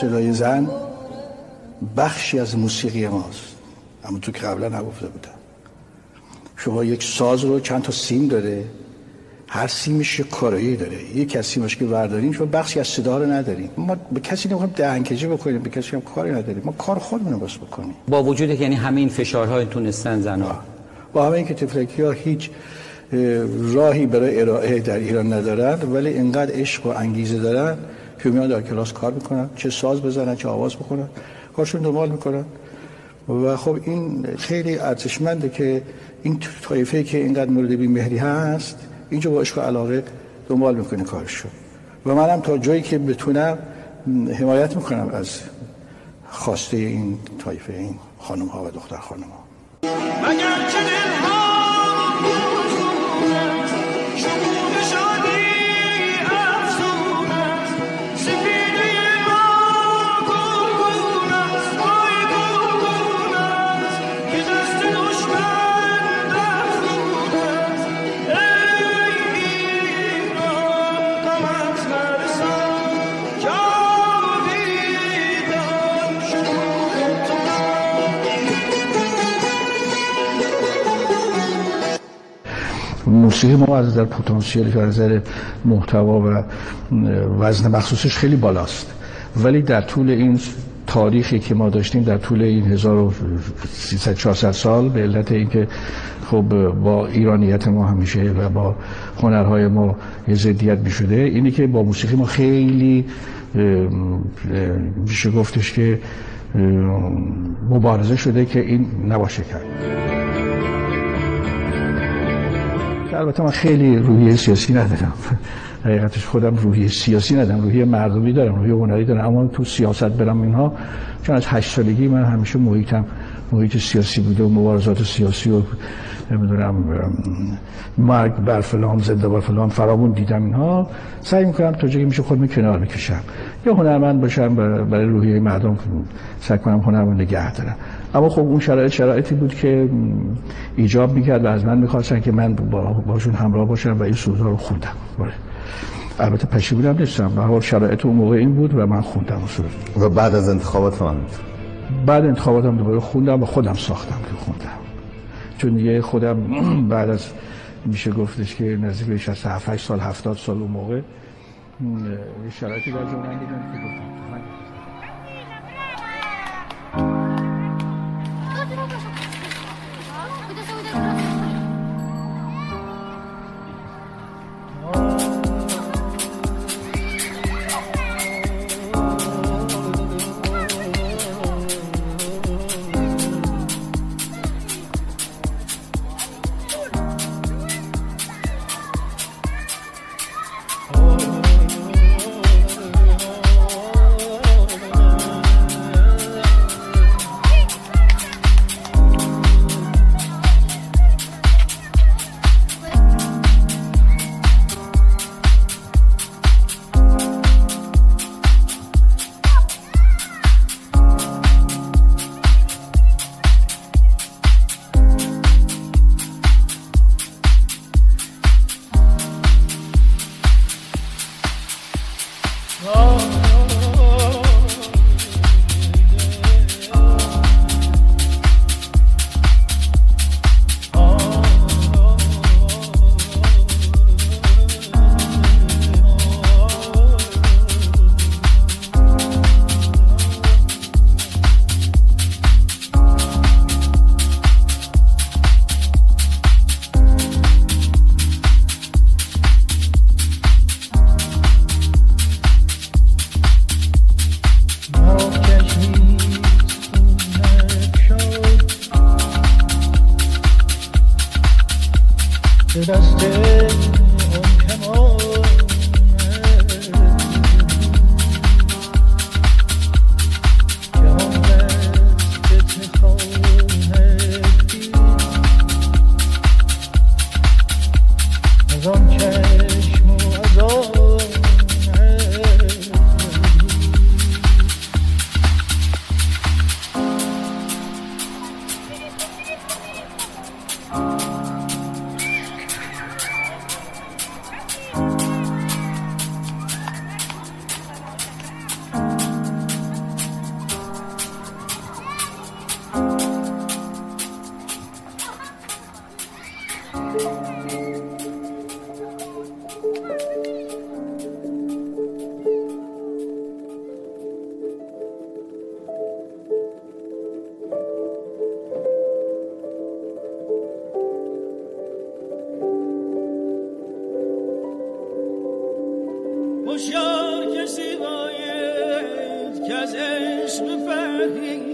صدای زن بخشی از موسیقی ماست. اما تو که قبلا نگفته بودم. شما یک ساز رو چند تا سیم داره. هر سیمش یک کارایی داره. یک از سیمش که برداریم شما بخشی از صدا رو نداریم. ما به کسی نمی‌خوایم دهنکجی بکنیم به کسی هم کاری نداریم. ما کار خودمون بس بکنیم. با وجود که یعنی همه این فشارها تونستن زنها با همه اینکه تفلکی ها هیچ راهی برای ارائه در ایران ندارن ولی اینقدر عشق و انگیزه دارن که میان در کلاس کار می‌کنن چه ساز بزنن چه آواز بکنن کارشون دنبال می‌کنن. و خب این خیلی ارزشمنده که این طایفه که اینقدر مورد بیمهری هست اینجا با عشق و علاقه دنبال می‌کنه کارشو. و منم تا جایی که بتونم حمایت می‌کنم از خواسته این طایفه این خانم ها و دختر خانم ها موسیقی ما از نظر پتانسیل از نظر محتوا و وزن مخصوصش خیلی بالاست. ولی در طول این تاریخی که ما داشتیم در طول این 1300 400 سال به علت اینکه خب با ایرانیت ما همیشه و با هنرهای ما یه ضدیت می شده اینی که با موسیقی ما خیلی میشه گفتش که مبارزه شده که این نباشه کرد. البته من خیلی روحیه سیاسی ندارم. حقیقتش خودم روحیه سیاسی ندارم روحیه مردمی دارم روحیه هنری دارم. اما تو سیاست برم اینها چون از هشت سالگی من همیشه محیطم محیط سیاسی بوده و مبارزات سیاسی و نمی‌دونم مرگ بر فلان زنده بر فلان فرامون دیدم اینها. سعی می‌کنم تا جایی میشه خودم کنار بکشم. یا هنرمند باشم برای روحیه مردم سعی کنم هنرمند نگه دارم. اما خب اون شرایط شرایطی بود که ایجاب می‌کرد و از من می‌خواستن که من باشون همراه باشم و این سوزا رو خوندم. بله. البته پشیمونم نیستم. به حال شرایط اون موقع این بود و من خوندم و بعد از انتخابات من بعد انتخاباتم دوباره خوندم و خودم ساختم که خوندم. چون یه خودم بعد از میشه گفتش که نزدیک 67 سال 70 سال اون موقع شرایطی در جامعه دیدم که گفتم. هوشیار کسی باید که از عشق بفهمید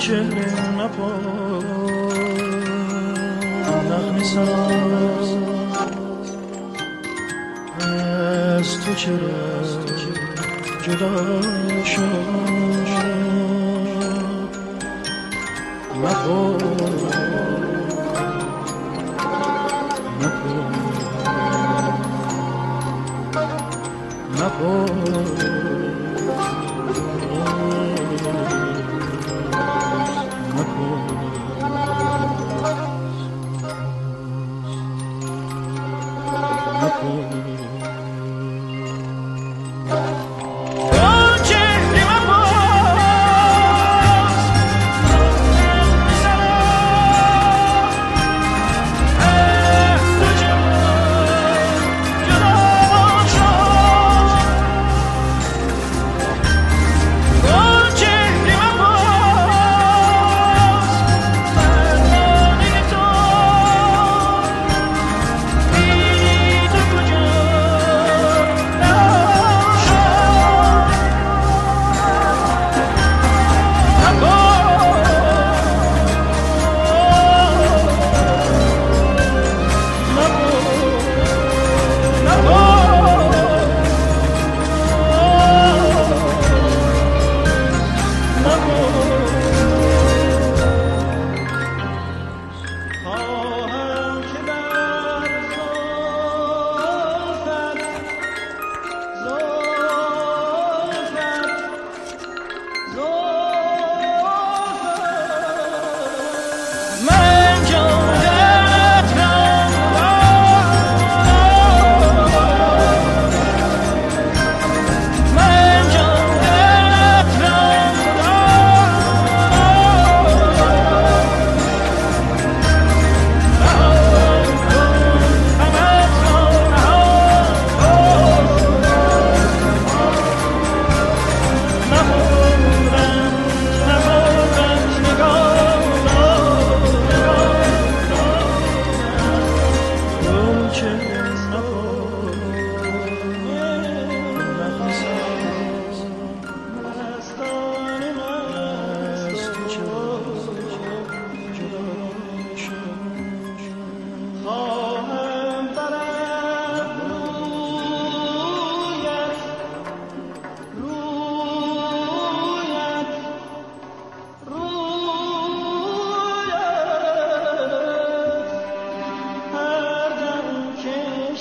چهره نپا نخمی ساز. از تو چرا جدا شد؟ Oh, oh, oh, oh.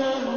Krishna